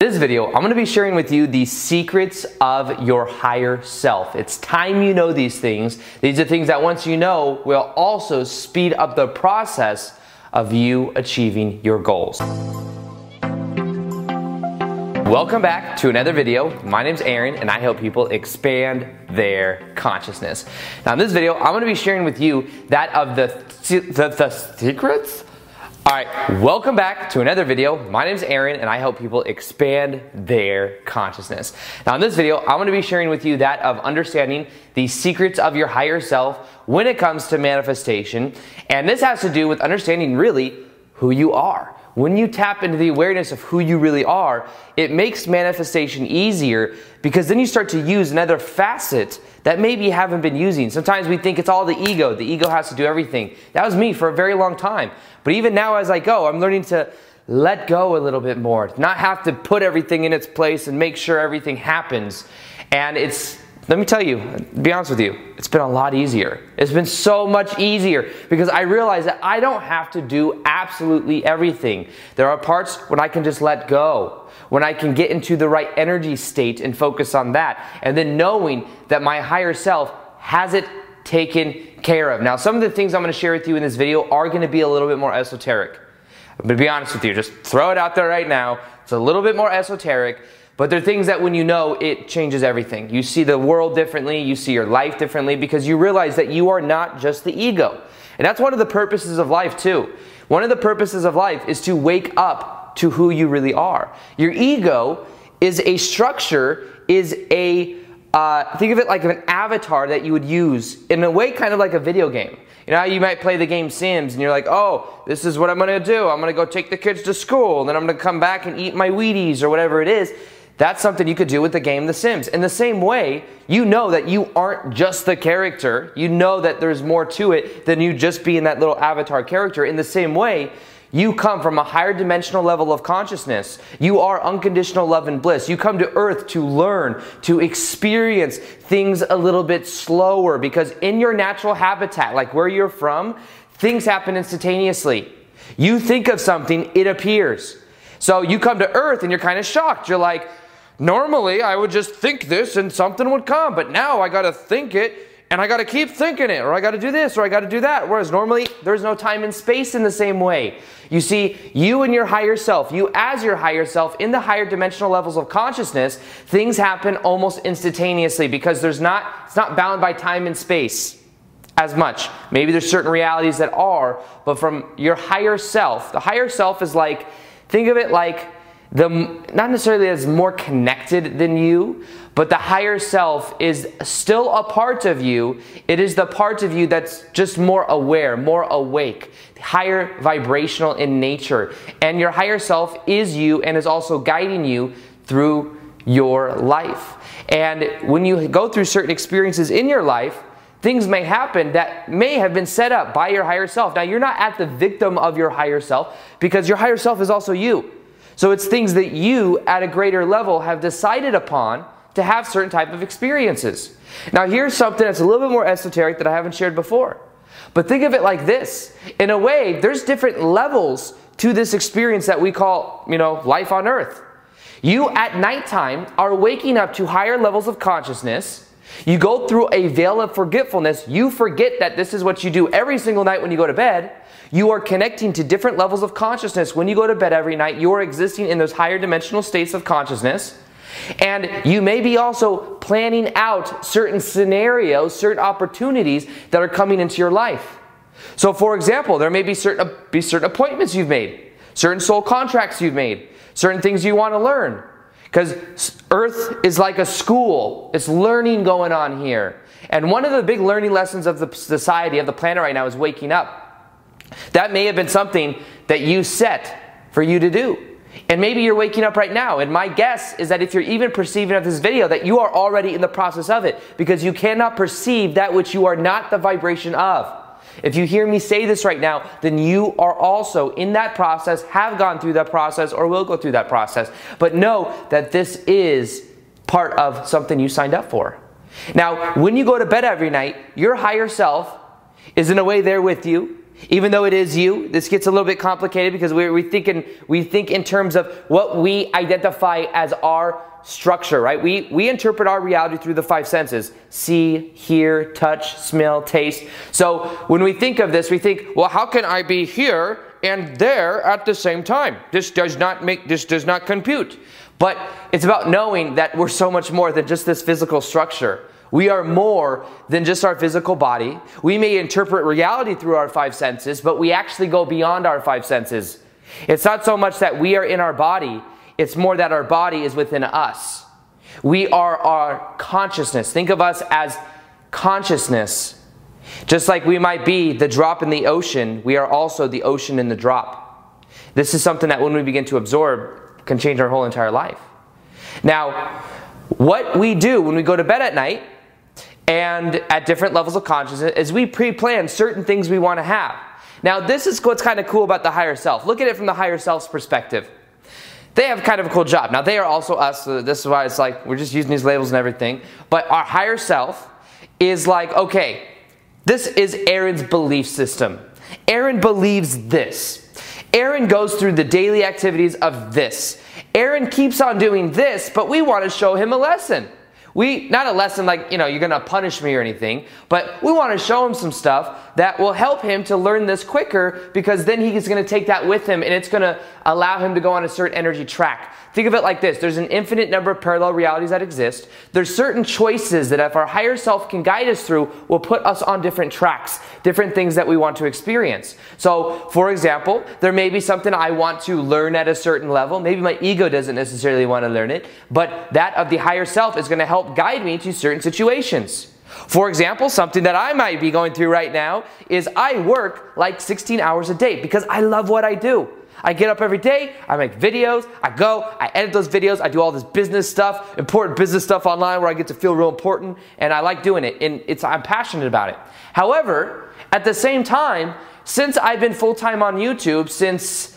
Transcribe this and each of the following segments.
this video, I'm to be sharing with you the secrets of your higher self. It's time you know these things. These are things that once you know will also speed up the process of you achieving your goals. Welcome back to another video. My name is Aaron and I help people expand their consciousness. Now in this video, I'm to be sharing with you that of the, the, the secrets all right, welcome back to another video. My name is Aaron and I help people expand their consciousness. Now in this video, I'm going to be sharing with you that of understanding the secrets of your higher self when it comes to manifestation. And this has to do with understanding really who you are. When you tap into the awareness of who you really are, it makes manifestation easier because then you start to use another facet that maybe you haven't been using. Sometimes we think it's all the ego. The ego has to do everything. That was me for a very long time. But even now, as I go, I'm learning to let go a little bit more, not have to put everything in its place and make sure everything happens. And it's let me tell you, be honest with you, it's been a lot easier. It's been so much easier because I realize that I don't have to do absolutely everything. There are parts when I can just let go, when I can get into the right energy state and focus on that, and then knowing that my higher self has it taken care of. Now, some of the things I'm going to share with you in this video are going to be a little bit more esoteric. I'm going to be honest with you, just throw it out there right now. It's a little bit more esoteric but there are things that when you know, it changes everything. You see the world differently, you see your life differently because you realize that you are not just the ego. And that's one of the purposes of life, too. One of the purposes of life is to wake up to who you really are. Your ego is a structure, is a uh, think of it like an avatar that you would use in a way kind of like a video game. You know, you might play the game Sims and you're like, oh, this is what I'm gonna do. I'm gonna go take the kids to school and then I'm gonna come back and eat my Wheaties or whatever it is. That's something you could do with the game The Sims. In the same way, you know that you aren't just the character. You know that there's more to it than you just being that little avatar character. In the same way, you come from a higher dimensional level of consciousness. You are unconditional love and bliss. You come to earth to learn, to experience things a little bit slower because in your natural habitat, like where you're from, things happen instantaneously. You think of something, it appears. So you come to earth and you're kind of shocked. You're like, Normally, I would just think this and something would come, but now I got to think it and I got to keep thinking it, or I got to do this, or I got to do that. Whereas normally, there's no time and space in the same way. You see, you and your higher self, you as your higher self, in the higher dimensional levels of consciousness, things happen almost instantaneously because there's not, it's not bound by time and space as much. Maybe there's certain realities that are, but from your higher self, the higher self is like, think of it like, the not necessarily as more connected than you, but the higher self is still a part of you. It is the part of you that's just more aware, more awake, higher vibrational in nature. And your higher self is you and is also guiding you through your life. And when you go through certain experiences in your life, things may happen that may have been set up by your higher self. Now, you're not at the victim of your higher self because your higher self is also you. So it's things that you at a greater level have decided upon to have certain type of experiences. Now here's something that's a little bit more esoteric that I haven't shared before. But think of it like this. In a way, there's different levels to this experience that we call, you know, life on earth. You at nighttime are waking up to higher levels of consciousness. You go through a veil of forgetfulness. You forget that this is what you do every single night when you go to bed. You are connecting to different levels of consciousness. When you go to bed every night, you are existing in those higher dimensional states of consciousness. And you may be also planning out certain scenarios, certain opportunities that are coming into your life. So, for example, there may be certain, be certain appointments you've made, certain soul contracts you've made, certain things you want to learn. Because Earth is like a school, it's learning going on here. And one of the big learning lessons of the society, of the planet right now, is waking up. That may have been something that you set for you to do. And maybe you're waking up right now. And my guess is that if you're even perceiving of this video, that you are already in the process of it because you cannot perceive that which you are not the vibration of. If you hear me say this right now, then you are also in that process, have gone through that process, or will go through that process. But know that this is part of something you signed up for. Now, when you go to bed every night, your higher self is in a way there with you. Even though it is you. This gets a little bit complicated because we, we, think in, we think in terms of what we identify as our structure, right? We, we interpret our reality through the five senses see, hear, touch, smell, taste. So when we think of this, we think, well, how can I be here and there at the same time? This does not make, this does not compute. But it's about knowing that we're so much more than just this physical structure. We are more than just our physical body. We may interpret reality through our five senses, but we actually go beyond our five senses. It's not so much that we are in our body, it's more that our body is within us. We are our consciousness. Think of us as consciousness. Just like we might be the drop in the ocean, we are also the ocean in the drop. This is something that when we begin to absorb can change our whole entire life. Now, what we do when we go to bed at night and at different levels of consciousness is we pre-plan certain things we want to have. Now, this is what's kind of cool about the higher self. Look at it from the higher self's perspective. They have kind of a cool job. Now, they are also us, so this is why it's like we're just using these labels and everything. But our higher self is like, okay, this is Aaron's belief system. Aaron believes this. Aaron goes through the daily activities of this. Aaron keeps on doing this, but we want to show him a lesson. We, not a lesson like, you know, you're going to punish me or anything, but we want to show him some stuff that will help him to learn this quicker because then he's going to take that with him and it's going to allow him to go on a certain energy track. Think of it like this there's an infinite number of parallel realities that exist. There's certain choices that, if our higher self can guide us through, will put us on different tracks, different things that we want to experience. So, for example, there may be something I want to learn at a certain level. Maybe my ego doesn't necessarily want to learn it, but that of the higher self is going to help guide me to certain situations. For example, something that I might be going through right now is I work like 16 hours a day because I love what I do. I get up every day, I make videos, I go, I edit those videos, I do all this business stuff, important business stuff online where I get to feel real important, and I like doing it, and it's I'm passionate about it. However, at the same time, since I've been full time on YouTube since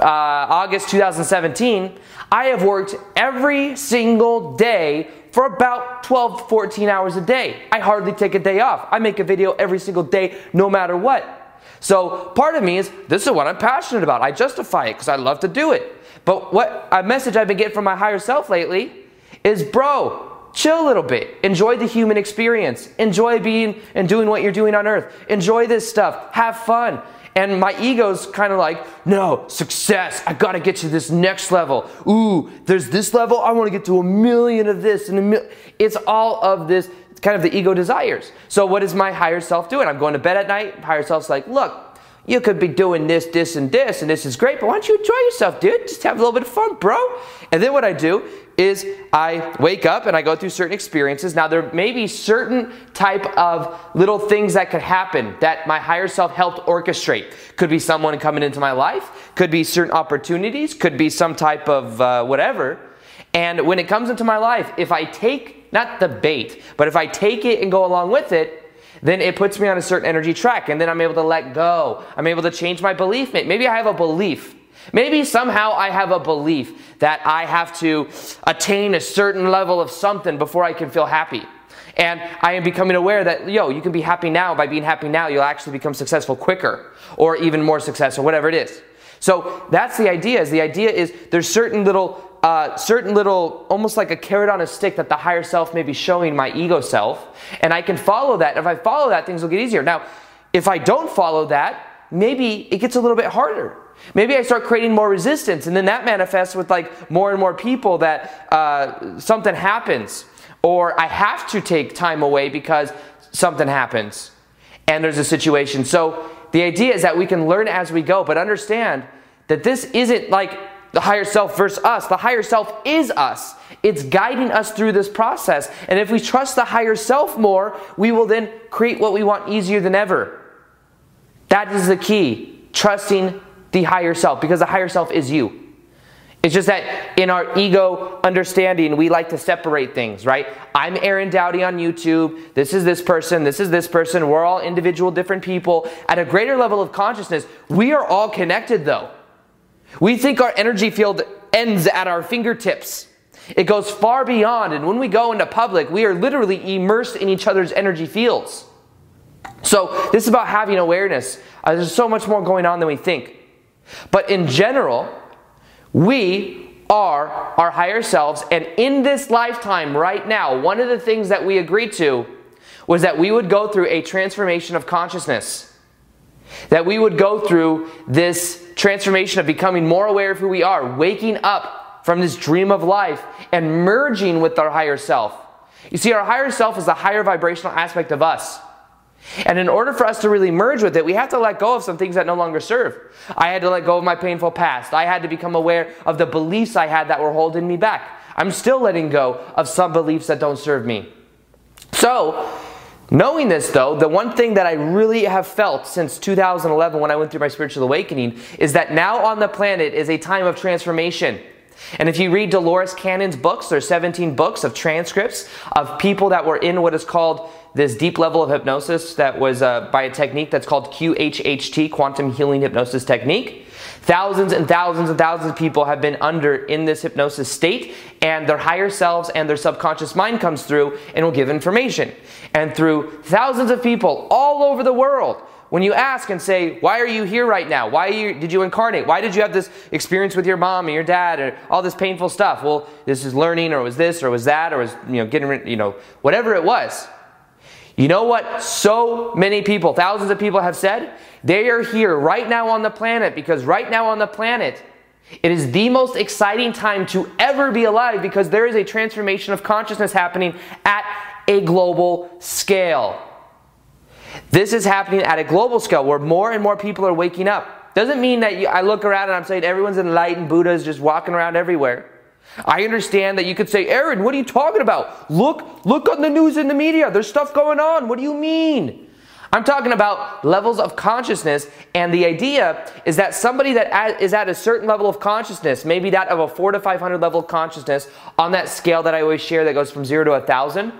uh, August 2017, I have worked every single day for about 12, 14 hours a day. I hardly take a day off. I make a video every single day, no matter what. So part of me is this is what I'm passionate about. I justify it because I love to do it. But what a message I've been getting from my higher self lately is, bro, chill a little bit. Enjoy the human experience. Enjoy being and doing what you're doing on earth. Enjoy this stuff. Have fun. And my ego's kind of like, no, success. I got to get to this next level. Ooh, there's this level. I want to get to a million of this and a mil-. It's all of this kind of the ego desires. So what is my higher self doing? I'm going to bed at night. Higher self's like, look, you could be doing this, this, and this, and this is great, but why don't you enjoy yourself, dude? Just have a little bit of fun, bro. And then what I do is I wake up and I go through certain experiences. Now there may be certain type of little things that could happen that my higher self helped orchestrate. Could be someone coming into my life, could be certain opportunities, could be some type of uh, whatever. And when it comes into my life, if I take not the bait, but if I take it and go along with it, then it puts me on a certain energy track and then I'm able to let go. I'm able to change my belief. Maybe I have a belief. Maybe somehow I have a belief that I have to attain a certain level of something before I can feel happy. And I am becoming aware that, yo, you can be happy now. By being happy now, you'll actually become successful quicker or even more successful, whatever it is. So that's the idea. Is the idea is there's certain little uh, certain little, almost like a carrot on a stick that the higher self may be showing my ego self, and I can follow that. If I follow that, things will get easier. Now, if I don't follow that, maybe it gets a little bit harder. Maybe I start creating more resistance, and then that manifests with like more and more people that uh, something happens, or I have to take time away because something happens, and there's a situation. So the idea is that we can learn as we go, but understand that this isn't like the higher self versus us. The higher self is us. It's guiding us through this process. And if we trust the higher self more, we will then create what we want easier than ever. That is the key. Trusting the higher self because the higher self is you. It's just that in our ego understanding, we like to separate things, right? I'm Aaron Doughty on YouTube. This is this person. This is this person. We're all individual, different people. At a greater level of consciousness, we are all connected though. We think our energy field ends at our fingertips. It goes far beyond, and when we go into public, we are literally immersed in each other's energy fields. So, this is about having awareness. Uh, there's so much more going on than we think. But in general, we are our higher selves, and in this lifetime, right now, one of the things that we agreed to was that we would go through a transformation of consciousness. That we would go through this transformation of becoming more aware of who we are, waking up from this dream of life, and merging with our higher self. You see, our higher self is the higher vibrational aspect of us. And in order for us to really merge with it, we have to let go of some things that no longer serve. I had to let go of my painful past. I had to become aware of the beliefs I had that were holding me back. I'm still letting go of some beliefs that don't serve me. So, knowing this though, the one thing that I really have felt since 2011 when I went through my spiritual awakening is that now on the planet is a time of transformation. And if you read Dolores Cannon's books, there's 17 books of transcripts of people that were in what is called this deep level of hypnosis that was uh, by a technique that's called QHHT, Quantum Healing Hypnosis Technique. Thousands and thousands and thousands of people have been under in this hypnosis state, and their higher selves and their subconscious mind comes through and will give information. And through thousands of people all over the world, when you ask and say, Why are you here right now? Why you, did you incarnate? Why did you have this experience with your mom and your dad or all this painful stuff? Well, this is learning, or was this, or was that, or was, you know, getting, rid, you know, whatever it was. You know what so many people, thousands of people have said? They are here right now on the planet because right now on the planet, it is the most exciting time to ever be alive because there is a transformation of consciousness happening at a global scale. This is happening at a global scale where more and more people are waking up. Doesn't mean that you, I look around and I'm saying everyone's enlightened, Buddha is just walking around everywhere. I understand that you could say, Aaron, what are you talking about? Look, look on the news and the media. There's stuff going on. What do you mean? I'm talking about levels of consciousness, and the idea is that somebody that is at a certain level of consciousness, maybe that of a four to 500 level of consciousness on that scale that I always share that goes from zero to a thousand,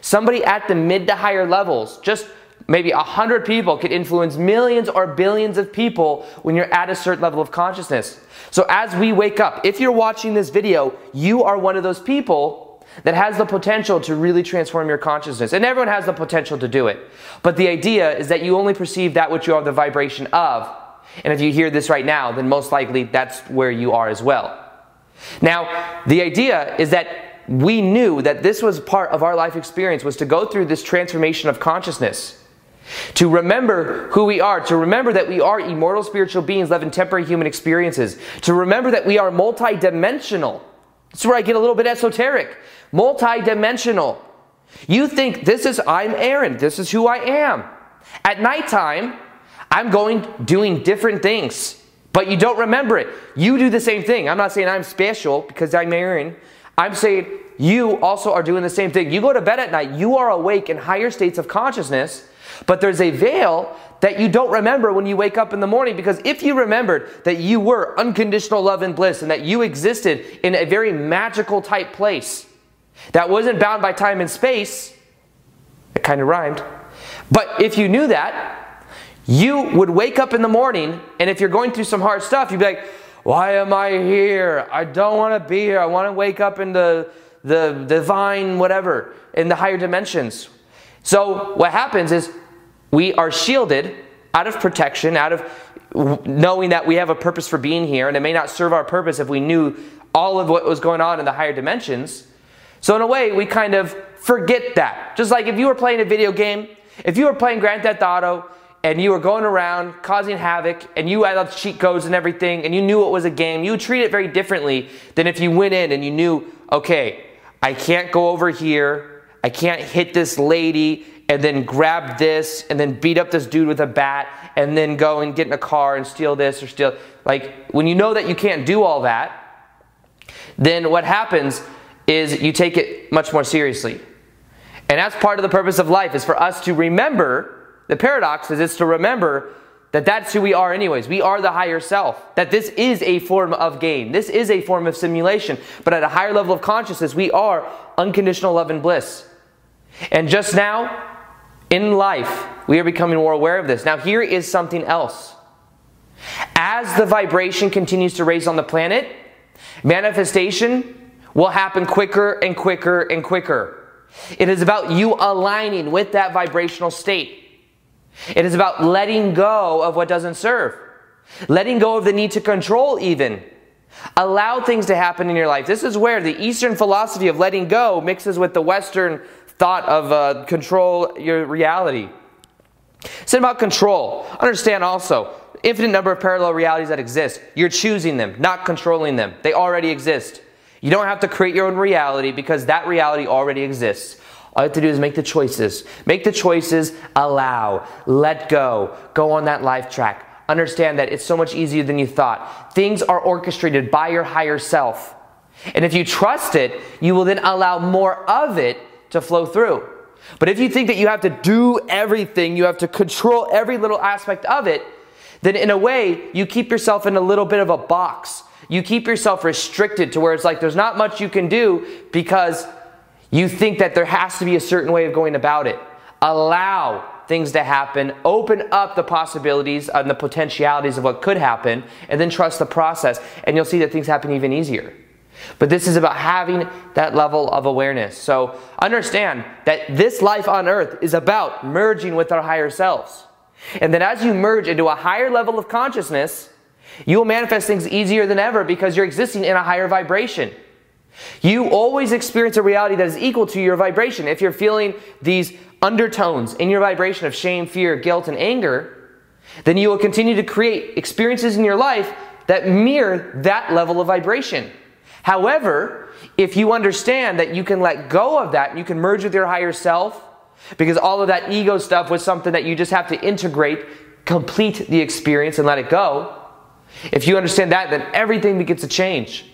somebody at the mid to higher levels, just maybe a hundred people could influence millions or billions of people when you're at a certain level of consciousness. So as we wake up, if you're watching this video, you are one of those people that has the potential to really transform your consciousness. And everyone has the potential to do it. But the idea is that you only perceive that which you are the vibration of. And if you hear this right now, then most likely that's where you are as well. Now, the idea is that we knew that this was part of our life experience was to go through this transformation of consciousness. To remember who we are, to remember that we are immortal spiritual beings living temporary human experiences, to remember that we are multidimensional. That's where I get a little bit esoteric. Multidimensional. You think this is I'm Aaron, this is who I am. At nighttime, I'm going doing different things, but you don't remember it. You do the same thing. I'm not saying I'm special because I'm Aaron. I'm saying you also are doing the same thing. You go to bed at night, you are awake in higher states of consciousness but there's a veil that you don't remember when you wake up in the morning because if you remembered that you were unconditional love and bliss and that you existed in a very magical type place that wasn't bound by time and space, it kind of rhymed. But if you knew that, you would wake up in the morning and if you're going through some hard stuff, you'd be like, why am I here? I don't want to be here. I want to wake up in the, the divine whatever, in the higher dimensions. So what happens is we are shielded out of protection, out of knowing that we have a purpose for being here, and it may not serve our purpose if we knew all of what was going on in the higher dimensions. So, in a way, we kind of forget that. Just like if you were playing a video game, if you were playing Grand Theft Auto, and you were going around causing havoc, and you had cheat codes and everything, and you knew it was a game, you treat it very differently than if you went in and you knew, okay, I can't go over here, I can't hit this lady, and then grab this and then beat up this dude with a bat and then go and get in a car and steal this or steal like when you know that you can't do all that then what happens is you take it much more seriously. And that's part of the purpose of life is for us to remember the paradox is it's to remember that that's who we are anyways. We are the higher self that this is a form of gain. This is a form of simulation. But at a higher level of consciousness we are unconditional love and bliss. And just now in life, we are becoming more aware of this. Now, here is something else. As the vibration continues to raise on the planet, manifestation will happen quicker and quicker and quicker. It is about you aligning with that vibrational state. It is about letting go of what doesn't serve, letting go of the need to control, even. Allow things to happen in your life. This is where the Eastern philosophy of letting go mixes with the Western thought of uh, control your reality. It's about control. Understand also, infinite number of parallel realities that exist. You're choosing them, not controlling them. They already exist. You don't have to create your own reality because that reality already exists. All you have to do is make the choices. Make the choices, allow, let go, go on that life track. Understand that it's so much easier than you thought. Things are orchestrated by your higher self. And if you trust it, you will then allow more of it to flow through. But if you think that you have to do everything, you have to control every little aspect of it, then in a way, you keep yourself in a little bit of a box. You keep yourself restricted to where it's like there's not much you can do because you think that there has to be a certain way of going about it. Allow things to happen, open up the possibilities and the potentialities of what could happen, and then trust the process, and you'll see that things happen even easier. But this is about having that level of awareness. So understand that this life on earth is about merging with our higher selves. And that as you merge into a higher level of consciousness, you will manifest things easier than ever because you're existing in a higher vibration. You always experience a reality that is equal to your vibration. If you're feeling these undertones in your vibration of shame, fear, guilt, and anger, then you will continue to create experiences in your life that mirror that level of vibration. However, if you understand that you can let go of that, you can merge with your higher self, because all of that ego stuff was something that you just have to integrate, complete the experience, and let it go. If you understand that, then everything begins to change.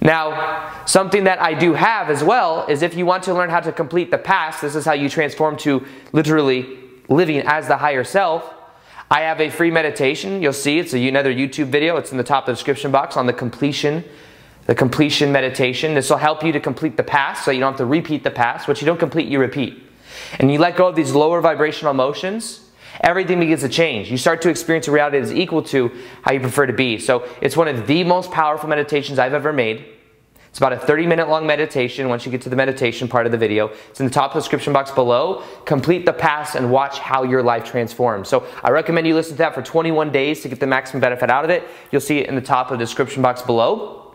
Now, something that I do have as well is if you want to learn how to complete the past, this is how you transform to literally living as the higher self. I have a free meditation. You'll see it's another YouTube video. It's in the top of the description box on the completion the completion meditation. This will help you to complete the past so you don't have to repeat the past. What you don't complete, you repeat. And you let go of these lower vibrational emotions, everything begins to change. You start to experience a reality that is equal to how you prefer to be. So it's one of the most powerful meditations I've ever made. It's about a 30 minute long meditation once you get to the meditation part of the video. It's in the top of the description box below. Complete the past and watch how your life transforms. So I recommend you listen to that for 21 days to get the maximum benefit out of it. You'll see it in the top of the description box below.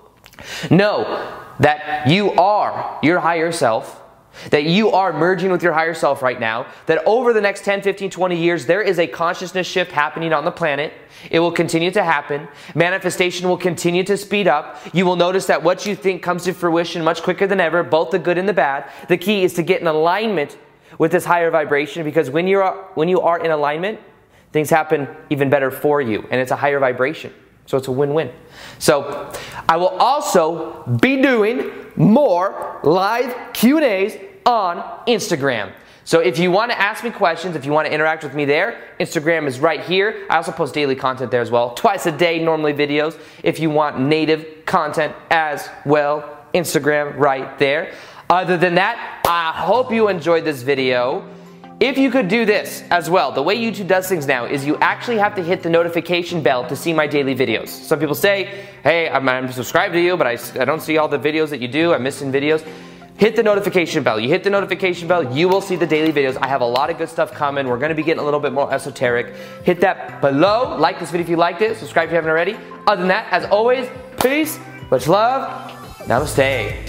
Know that you are your higher self, that you are merging with your higher self right now, that over the next 10, 15, 20 years, there is a consciousness shift happening on the planet. It will continue to happen. Manifestation will continue to speed up. You will notice that what you think comes to fruition much quicker than ever, both the good and the bad. The key is to get in alignment with this higher vibration because when you are, when you are in alignment, things happen even better for you and it's a higher vibration. So it's a win-win. So I will also be doing more live Q&As on Instagram. So if you want to ask me questions, if you want to interact with me there, Instagram is right here. I also post daily content there as well. Twice a day, normally videos. If you want native content as well, Instagram right there. Other than that, I hope you enjoyed this video. If you could do this as well, the way YouTube does things now is you actually have to hit the notification bell to see my daily videos. Some people say, hey, I'm, I'm subscribed to you, but I, I don't see all the videos that you do. I'm missing videos. Hit the notification bell. You hit the notification bell, you will see the daily videos. I have a lot of good stuff coming. We're going to be getting a little bit more esoteric. Hit that below. Like this video if you liked it. Subscribe if you haven't already. Other than that, as always, peace, much love, namaste.